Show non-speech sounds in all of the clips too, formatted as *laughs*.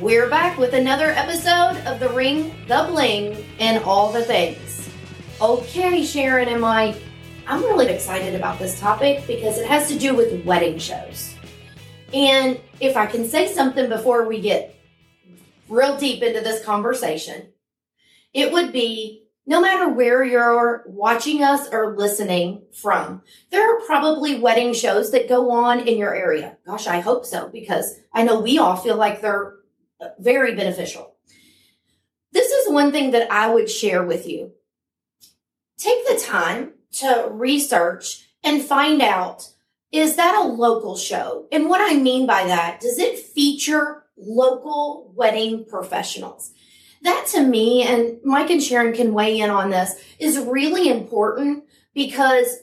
We're back with another episode of The Ring, The Bling, and all the things. Okay, Sharon and Mike, I'm really excited about this topic because it has to do with wedding shows. And if I can say something before we get real deep into this conversation, it would be no matter where you're watching us or listening from, there are probably wedding shows that go on in your area. Gosh, I hope so because I know we all feel like they're Uh, very beneficial. This is one thing that I would share with you. Take the time to research and find out is that a local show? And what I mean by that, does it feature local wedding professionals? That to me, and Mike and Sharon can weigh in on this, is really important because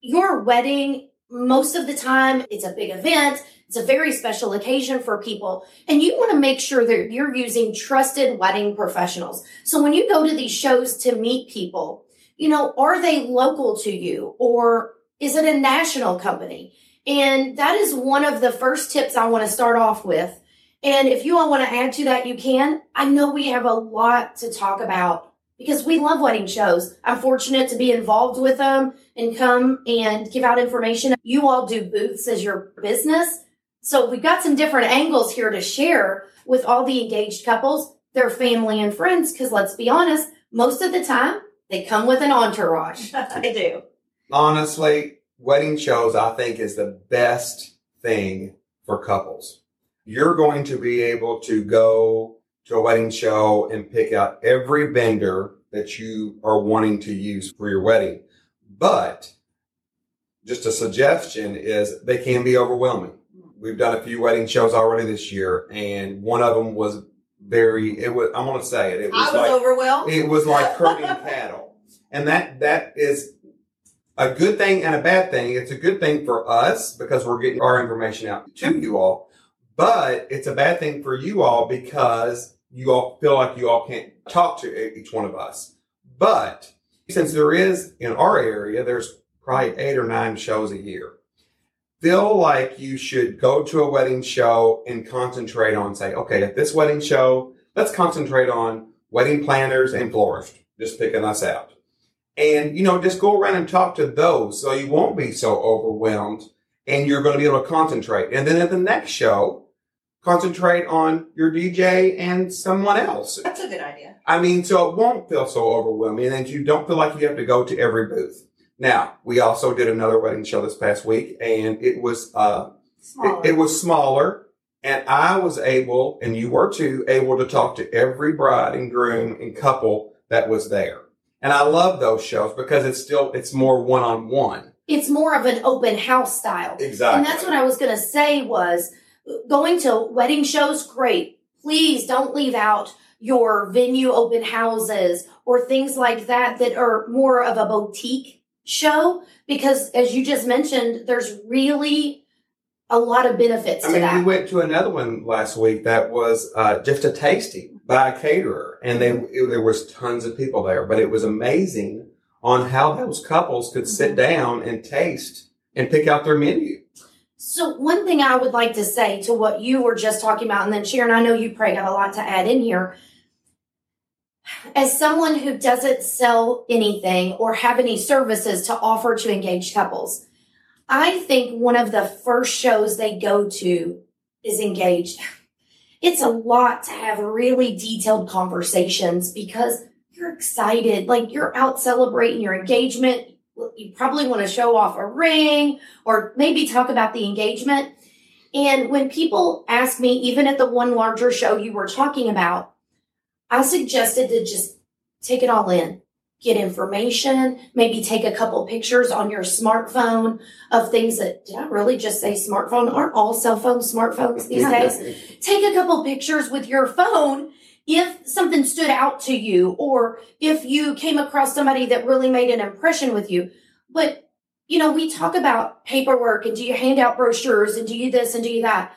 your wedding, most of the time, it's a big event. It's a very special occasion for people. And you want to make sure that you're using trusted wedding professionals. So when you go to these shows to meet people, you know, are they local to you or is it a national company? And that is one of the first tips I want to start off with. And if you all want to add to that, you can. I know we have a lot to talk about because we love wedding shows. I'm fortunate to be involved with them and come and give out information. You all do booths as your business. So we've got some different angles here to share with all the engaged couples, their family and friends, because let's be honest, most of the time they come with an entourage. *laughs* they do. Honestly, wedding shows, I think, is the best thing for couples. You're going to be able to go to a wedding show and pick out every vendor that you are wanting to use for your wedding. But just a suggestion is they can be overwhelming we've done a few wedding shows already this year, and one of them was very. It was. I'm going to say it. It was, I was like, overwhelmed. It was like *laughs* herding cattle, and that that is a good thing and a bad thing. It's a good thing for us because we're getting our information out to you all, but it's a bad thing for you all because you all feel like you all can't talk to each one of us. But since there is in our area, there's probably eight or nine shows a year feel like you should go to a wedding show and concentrate on say, okay, at this wedding show, let's concentrate on wedding planners and florists, just picking us out. And, you know, just go around and talk to those so you won't be so overwhelmed and you're going to be able to concentrate. And then at the next show, concentrate on your DJ and someone else. That's a good idea. I mean, so it won't feel so overwhelming and you don't feel like you have to go to every booth. Now, we also did another wedding show this past week and it was, uh, it, it, was smaller and I was able, and you were too, able to talk to every bride and groom and couple that was there. And I love those shows because it's still, it's more one on one. It's more of an open house style. Exactly. And that's what I was going to say was going to wedding shows, great. Please don't leave out your venue open houses or things like that that are more of a boutique show because as you just mentioned there's really a lot of benefits I to mean, that. We went to another one last week that was uh, just a tasting by a caterer, and they it, there was tons of people there. But it was amazing on how those couples could sit mm-hmm. down and taste and pick out their menu. So one thing I would like to say to what you were just talking about, and then Sharon, I know you probably got a lot to add in here as someone who doesn't sell anything or have any services to offer to engaged couples, I think one of the first shows they go to is engaged. It's a lot to have really detailed conversations because you're excited. Like you're out celebrating your engagement. You probably want to show off a ring or maybe talk about the engagement. And when people ask me, even at the one larger show you were talking about, I suggested to just take it all in, get information, maybe take a couple pictures on your smartphone of things that, did I really just say smartphone? Aren't all cell phones smartphones these days? take a couple pictures with your phone if something stood out to you or if you came across somebody that really made an impression with you. But, you know, we talk about paperwork and do you hand out brochures and do you this and do you that?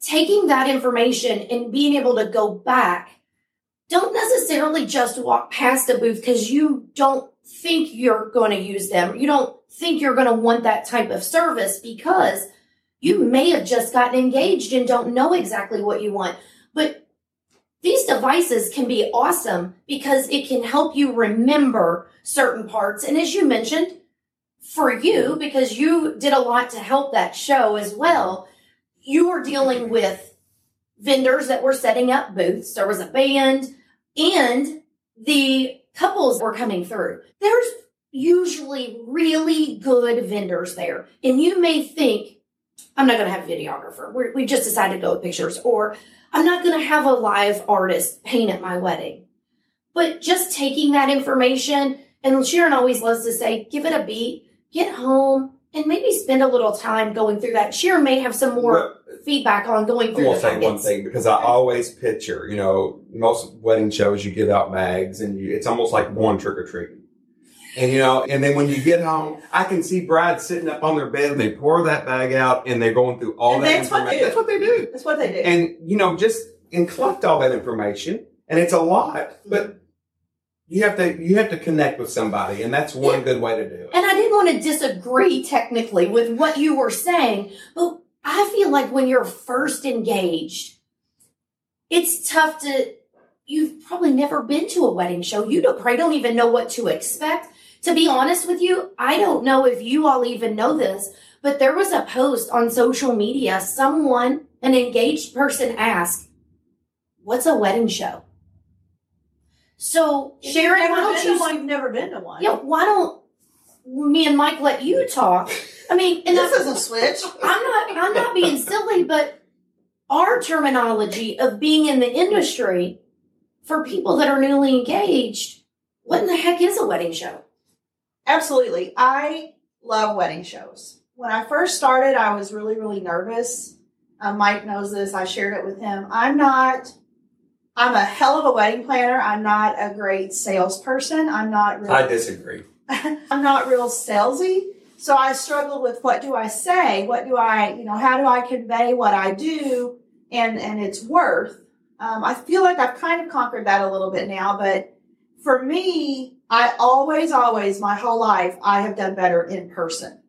Taking that information and being able to go back don't necessarily just walk past a booth because you don't think you're going to use them. You don't think you're going to want that type of service because you may have just gotten engaged and don't know exactly what you want. But these devices can be awesome because it can help you remember certain parts. And as you mentioned, for you, because you did a lot to help that show as well, you were dealing with vendors that were setting up booths. There was a band and the couples were coming through. There's usually really good vendors there. And you may think, I'm not going to have a videographer. We're, we just decided to go with pictures, or I'm not going to have a live artist paint at my wedding. But just taking that information, and Sharon always loves to say, give it a beat, get home, and maybe spend a little time going through that. Sharon may have some more Well, feedback on going through gonna say one thing because I always picture, you know, most wedding shows you give out bags and you, it's almost like going trick or treating. And you know, and then when you get home, I can see brides sitting up on their bed and they pour that bag out and they're going through all And that that's what information. do. That's what they do. That's what they do. And you know, just and collect all that information, and it's a lot, but you have to you have to connect with somebody, and that's one good way to do it. And I didn't want to disagree technically with what you were saying, but I feel like when you're first engaged, it's tough to. You've probably never been to a wedding show. You don't, probably don't even know what to expect. To be honest with you, I don't know if you all even know this, but there was a post on social media. Someone, an engaged person, asked, "What's a wedding show?" So, Sharon, why don't you one, you've never been to one. yeah, why don't me and Mike let you talk? I mean, and this isn't switch. *laughs* I'm not I'm not being silly, but our terminology of being in the industry for people that are newly engaged, what in the heck is a wedding show? Absolutely. I love wedding shows. When I first started, I was really, really nervous. Uh, Mike knows this. I shared it with him. I'm not, I'm a hell of a wedding planner. I'm not a great salesperson. I'm not real, I disagree. *laughs* I'm not real salesy. So I struggled with what do I say? What do I, you know, how do I convey what I do and, and its worth? Um, I feel like I've kind of conquered that a little bit now, but for me, I always, always, my whole life, I have done better in person.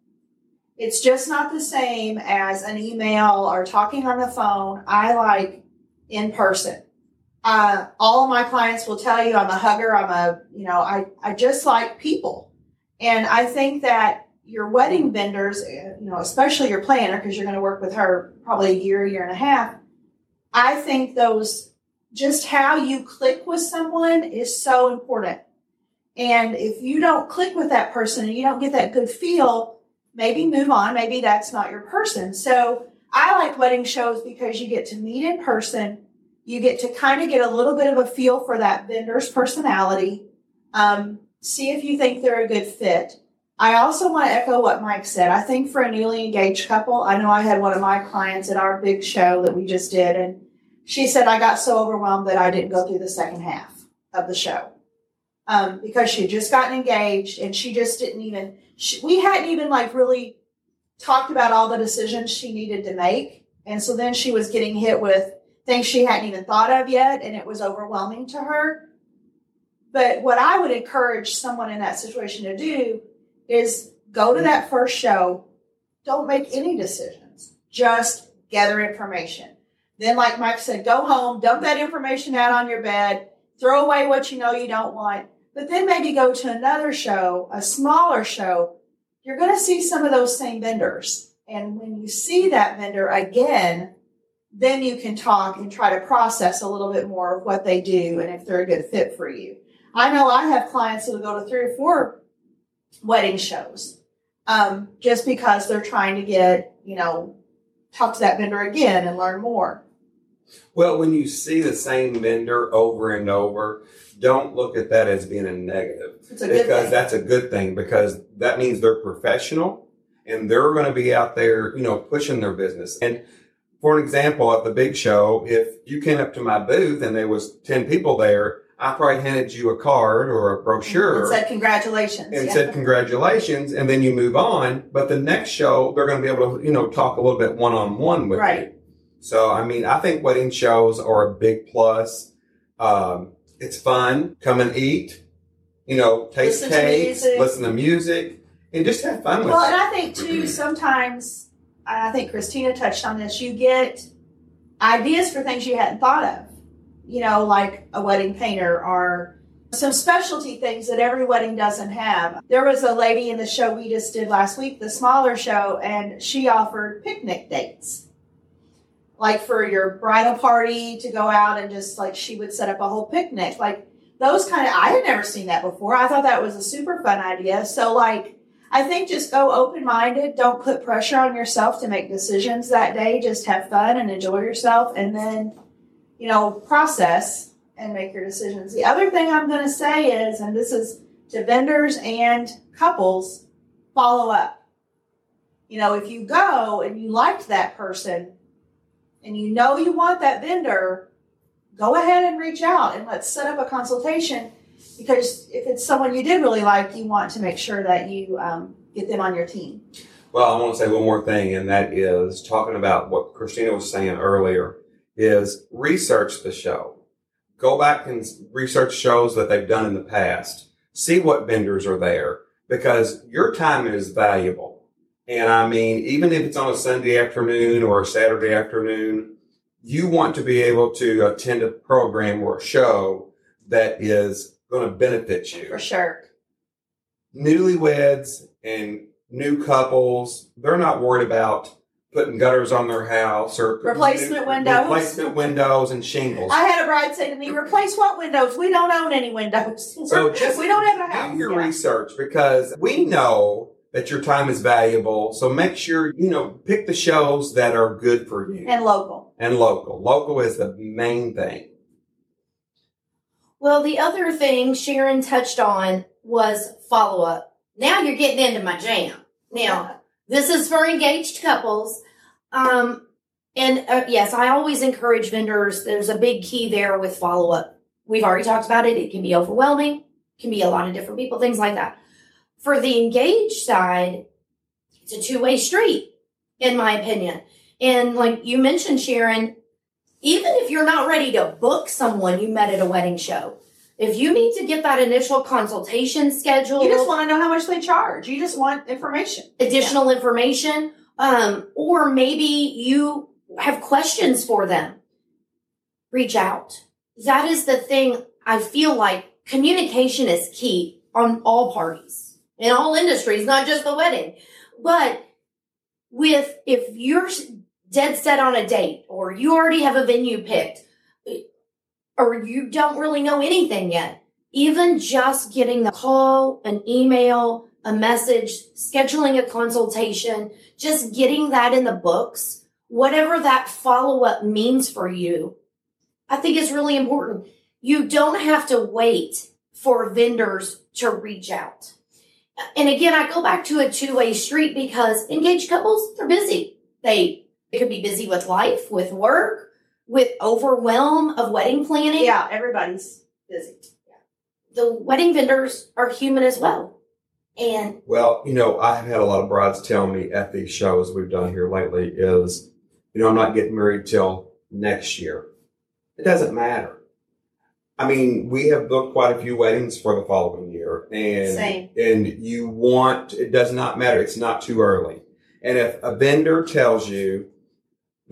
It's just not the same as an email or talking on the phone. I like in person. Uh, all my clients will tell you I'm a hugger. I'm a, you know, I, I just like people. And I think that your wedding vendors, uh, you know, especially your planner, because you're going to work with her probably a year, year and a half. I think those, just how you click with someone is so important. And if you don't click with that person and you don't get that good feel, maybe move on. Maybe that's not your person. So I like wedding shows because you get to meet in person. You get to kind of get a little bit of a feel for that vendor's personality. Um, see if you think they're a good fit. I also want to echo what Mike said. I think for a newly engaged couple, I know I had one of my clients at our big show that we just did, and she said, I got so overwhelmed that I didn't go through the second half of the show um, because she had just gotten engaged and she just didn't even, she, we hadn't even like really talked about all the decisions she needed to make. And so then she was getting hit with things she hadn't even thought of yet, and it was overwhelming to her. But what I would encourage someone in that situation to do is go to that first show. Don't make any decisions. Just gather information. Then, like Mike said, go home, dump that information out on your bed, throw away what you know you don't want, but then maybe go to another show, a smaller show. You're going to see some of those same vendors. And when you see that vendor again, then you can talk and try to process a little bit more of what they do and if they're a good fit for you. I know I have clients that will go to three or four wedding shows um, just because they're trying to get, you know, talk to that vendor again and learn more. Well, when you see the same vendor over and over, don't look at that as being a negative. It's a good because that's a good thing because that means they're professional and they're going to be out there, you know, pushing their business. And for an example, at the big show, if you came up to my booth and there was 10 people there, I probably handed you a card or a brochure And said congratulations. and yeah. said congratulations and then you move on. But the next show, they're going to be able to, you know, talk a little bit one on one with Right. you. So, I mean, I think wedding shows are a big plus. Um, it's fun. Come and eat. You know, taste Listen to cakes, music. listen to music, and just have fun with Well, and. I think too, sometimes, I think Kristina touched on this, you get, ideas for things you hadn't thought of. You know, like a wedding painter or some specialty things that every wedding doesn't have. There was a lady in the show we just did last week, the smaller show, and she offered picnic dates. Like for your bridal party to go out and just like she would set up a whole picnic. Like those kind of, I had never seen that before. I thought that was a super fun idea. So, like, I think just go open minded. Don't put pressure on yourself to make decisions that day. Just have fun and enjoy yourself and then, you know, process and make your decisions. The other thing I'm going to say is, and this is to vendors and couples, follow up. You know, if you go and you liked that person and you know you want that vendor, go ahead and reach out and let's set up a consultation because if it's someone you did really like, you want to make sure that you um, get them on your team. Well, I want to say one more thing, and that is talking about what Kristina was saying earlier is research the show. Go back and research shows that they've done in the past. See what vendors are there because your time is valuable. And I mean, even if it's on a Sunday afternoon or a Saturday afternoon, you want to be able to attend a program or a show that is going to benefit you. For sure. Newlyweds and new couples, they're not worried about putting gutters on their house or Replacement windows. replacement windows and shingles. I had a bride say to me, "Replace what windows? We don't own any windows. *laughs* So just we don't have a house." Do your Yeah. research because we know that your time is valuable. So make sure, you know, pick the shows that are good for you And local. and local. Local is the main thing. Well, the other thing Sharon touched on was follow up. Now you're getting into my jam. Now, this is for engaged couples. Um, and uh, yes, I always encourage vendors. There's a big key there with follow up. We've already talked about it. It can be overwhelming, can be a lot of different people, things like that. For the engaged side, it's a two way street, in my opinion. And like you mentioned, Sharon, even if you're not ready to book someone you met at a wedding show, if you need to get that initial consultation scheduled, You just want to know how much they charge. You just want information. additional information, um, or maybe you have questions for them, reach out. That is the thing I feel like communication is key on all parties in all industries, not just the wedding. But with if you're dead set on a date or you already have a venue picked or you don't really know anything yet, even just getting the call, an email, a message, scheduling a consultation, just getting that in the books, whatever that follow up means for you, I think is really important. You don't have to wait for vendors to reach out. And again, I go back to a two way street because engaged couples, they're busy. They, they could be busy with life, with work, with overwhelm of wedding planning. Yeah, everybody's busy. The wedding vendors are human as well. And Well, you know, I've had a lot of brides tell me at these shows we've done here lately is, you know, I'm not getting married till next year. It doesn't matter. I mean, we have booked quite a few weddings for the following year and Same. and you want it does not matter. It's not too early. And if a vendor tells you,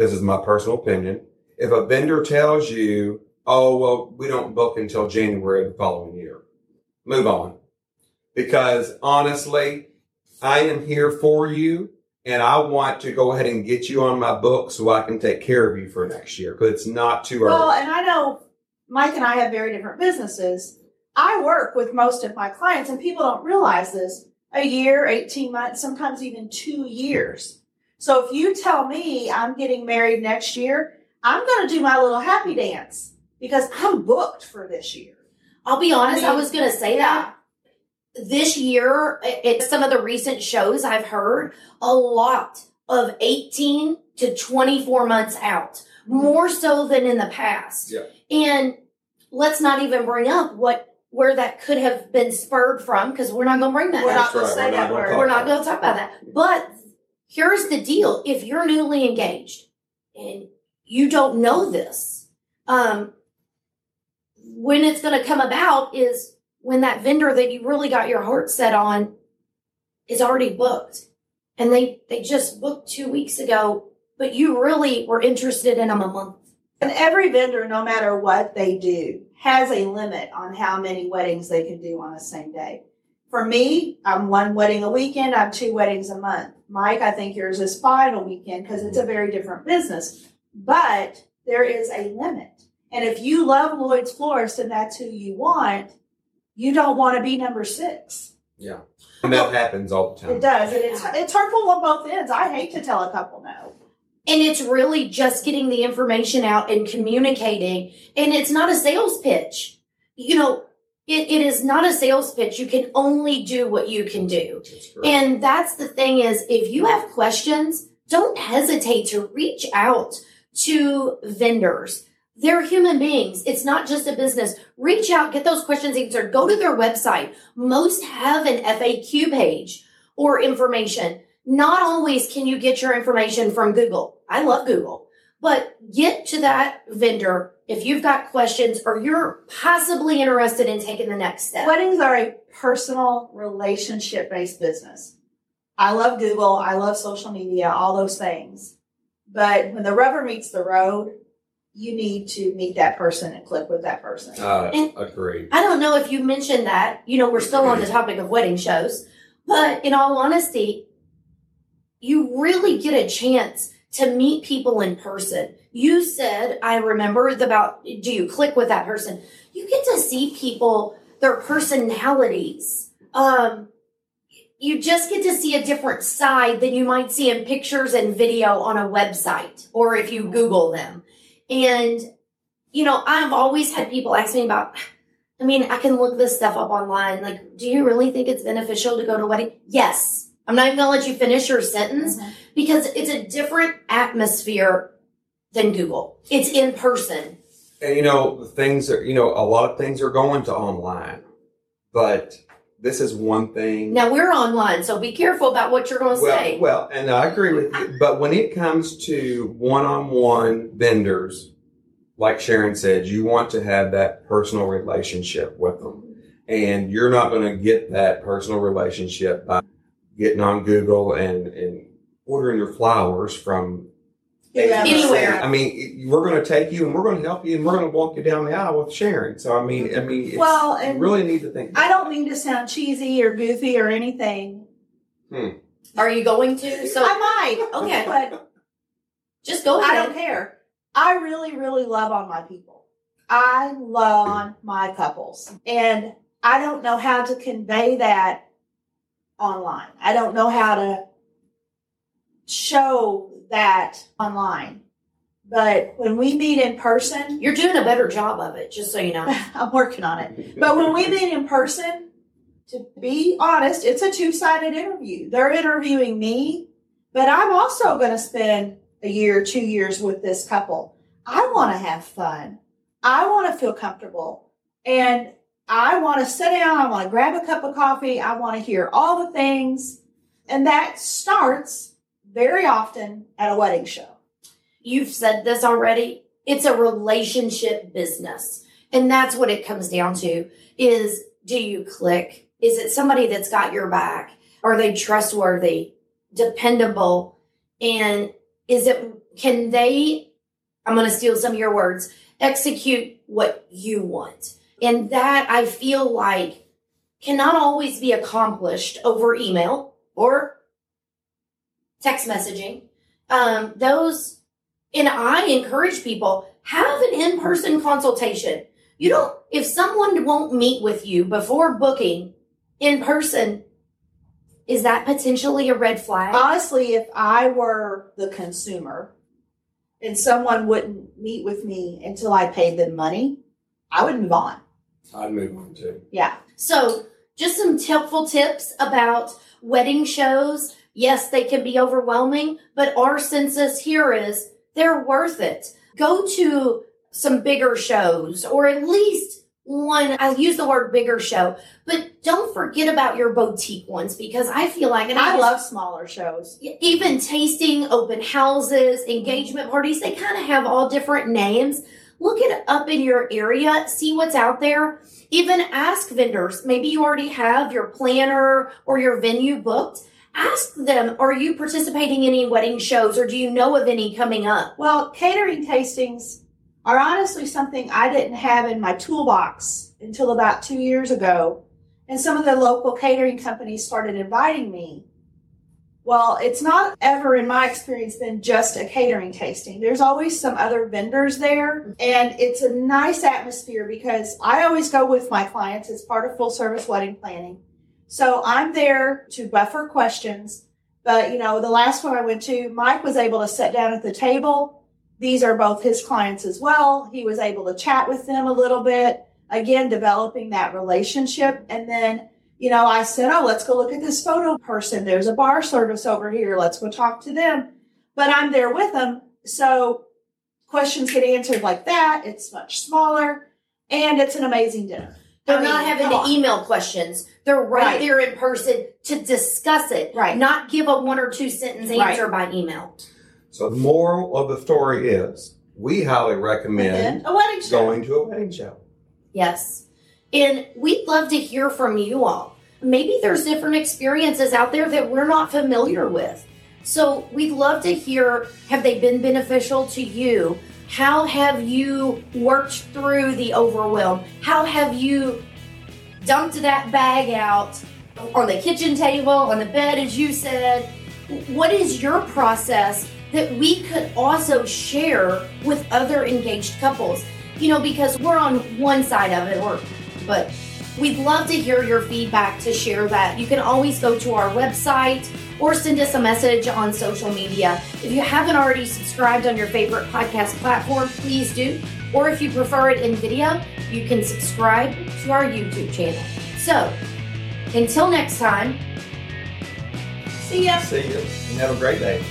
this is my personal opinion, if a vendor tells you, oh well, we don't book until January of the following year, move on. Because honestly, I am here for you and I want to go ahead and get you on my book so I can take care of you for next year because it's not too early. Well, and I know Mike and I have very different businesses. I work with most of my clients, and people don't realize this a year, 18 months, sometimes even two years. So if you tell me I'm getting married next year, I'm going to do my little happy dance because I'm booked for this year. I'll be honest, I, mean, was going to say that. This year, at some of the recent shows I've heard, a lot of 18 to 24 months out, more so than in the past. Yeah. And let's not even bring up what where that could have been spurred from because we're not going to bring that We're up. not going to right. say We're that word. We're not going to talk about that. But here's the deal: if you're newly engaged and you don't know this, um, when it's going to come about is when that vendor that you really got your heart set on is already booked, and they they just booked two weeks ago, but you really were interested in them a month. And every vendor, no matter what they do, has a limit on how many weddings they can do on the same day. For me, I'm one wedding a weekend, I'm two weddings a month. Mike, I think yours is five a weekend because it's a very different business. But there is a limit. And if you love Lloyd's Florist and that's who you want, you don't want to be number six. Yeah. And that happens all the time. It does. And it's, it's hurtful on both ends. I hate to tell a couple no. And it's really just getting the information out and communicating. And it's not a sales pitch. You know, it, it is not a sales pitch. You can only do what you can do. That's. And that's the thing is if you have questions, don't hesitate to reach out to vendors. They're human beings. It's not just a business. Reach out, get those questions answered. Go to their website. Most have an FAQ page or information. Not always can you get your information from Google. I love Google, but get to that vendor if you've got questions or you're possibly interested in taking the next step. Weddings are a personal relationship based business. I love Google, I love social media, all those things. But when the rubber meets the road, you need to meet that person and click with that person. Uh, And- agreed. I don't know if you mentioned that. You know, we're still on the topic of wedding shows, but in all honesty, you really get a chance to meet people in person. You said, I remember about, do you click with that person? You get to see people, their personalities. Um, you just get to see a different side than you might see in pictures and video on a website or if you Google them. And, you know, I've always had people ask me about, I mean, I can look this stuff up online. Like, do you really think it's beneficial to go to a wedding? Yes. I'm not even gonna let you finish your sentence because it's a different atmosphere than Google. It's in person. And you know, things are, you know, a lot of things are going to online, but this is one thing. Now we're online, so be careful about what you're gonna well, say. well, and I agree with you. But when it comes to one-on-one vendors, like Sharon said, you want to have that personal relationship with them, and you're not going to get that personal relationship by getting on Google and and ordering your flowers from Whoever. Anywhere. I mean, we're going to take you and we're going to help you and we're going to walk you down the aisle with Sharon. So I mean, I mean, it's, Well, you really need to think. I don't mean to sound cheesy or goofy or anything. Hmm. Are you going to? So I might. Okay. *laughs* But just go Ahead. I don't care. I really, really love on my people. I love on my couples. And I don't know how to convey that online. I don't know how to show that online. But when we meet in person, You're doing a better job of it, just so you know. *laughs* I'm working on it. But when we meet in person, to be honest, it's a two sided interview. They're interviewing me, but I'm also going to spend a year, two years with this couple. I want to have fun. I want to feel comfortable. And I want to sit down. I want to grab a cup of coffee. I want to hear all the things. And that starts very often at a wedding show. You've said this already. It's a relationship business. And that's what it comes down to is do you click? Is it somebody that's got your back? Are they trustworthy, dependable? And is it, can they, I'm going to steal some of your words, execute what you want? And that I feel like cannot always be accomplished over email or text messaging. Um, those and I encourage people have an in-person consultation. You don't if someone won't meet with you before booking in person, is that potentially a red flag? Honestly, if I were the consumer and someone wouldn't meet with me until I paid them money, I would move on. I'd move on too. Yeah. So, just some helpful tips about wedding shows. Yes, they can be overwhelming, but our census here is they're worth it. Go to some bigger shows or at least one, I use the word bigger show, but don't forget about your boutique ones because I feel like, and I just- love smaller shows. even tasting, open houses, engagement parties, they kind of have all different names. Look it up in your area, see what's out there. Even ask vendors. Maybe you already have your planner or your venue booked. Ask them, are you participating in any wedding shows or do you know of any coming up? Well, catering tastings are honestly something I didn't have in my toolbox until about two years ago. And some of the local catering companies started inviting me. Well, it's not ever, in my experience, been just a catering tasting. There's always some other vendors there, and it's a nice atmosphere because I always go with my clients as part of full service wedding planning. So I'm there to buffer questions. But, you know, the last one I went to, Mike was able to sit down at the table. These are both his clients as well. He was able to chat with them a little bit, again, developing that relationship. And then you know, I said, oh, let's go look at this photo person. There's a bar service over here. Let's go talk to them. But I'm there with them. So questions get answered like that. It's much smaller and it's an amazing dinner. They're I mean, not having to email questions. They're right, Right. there in person to discuss it. Right. Not give a one or two sentence Right. answer by email. So the moral of the story is we highly recommend a wedding show. going to a wedding show. Yes. And we'd love to hear from you all. Maybe there's different experiences out there that we're not familiar with. So we'd love to hear have they been beneficial to you? How have you worked through the overwhelm? How have you dumped that bag out on the kitchen table, on the bed, as you said? What is your process that we could also share with other engaged couples? You know, because we're on one side of it, or but we'd love to hear your feedback to share that. You can always go to our website or send us a message on social media. If you haven't already subscribed on your favorite podcast platform, please do. Or if you prefer it in video, you can subscribe to our YouTube channel. So, until next time, See ya. See ya, and have a great day.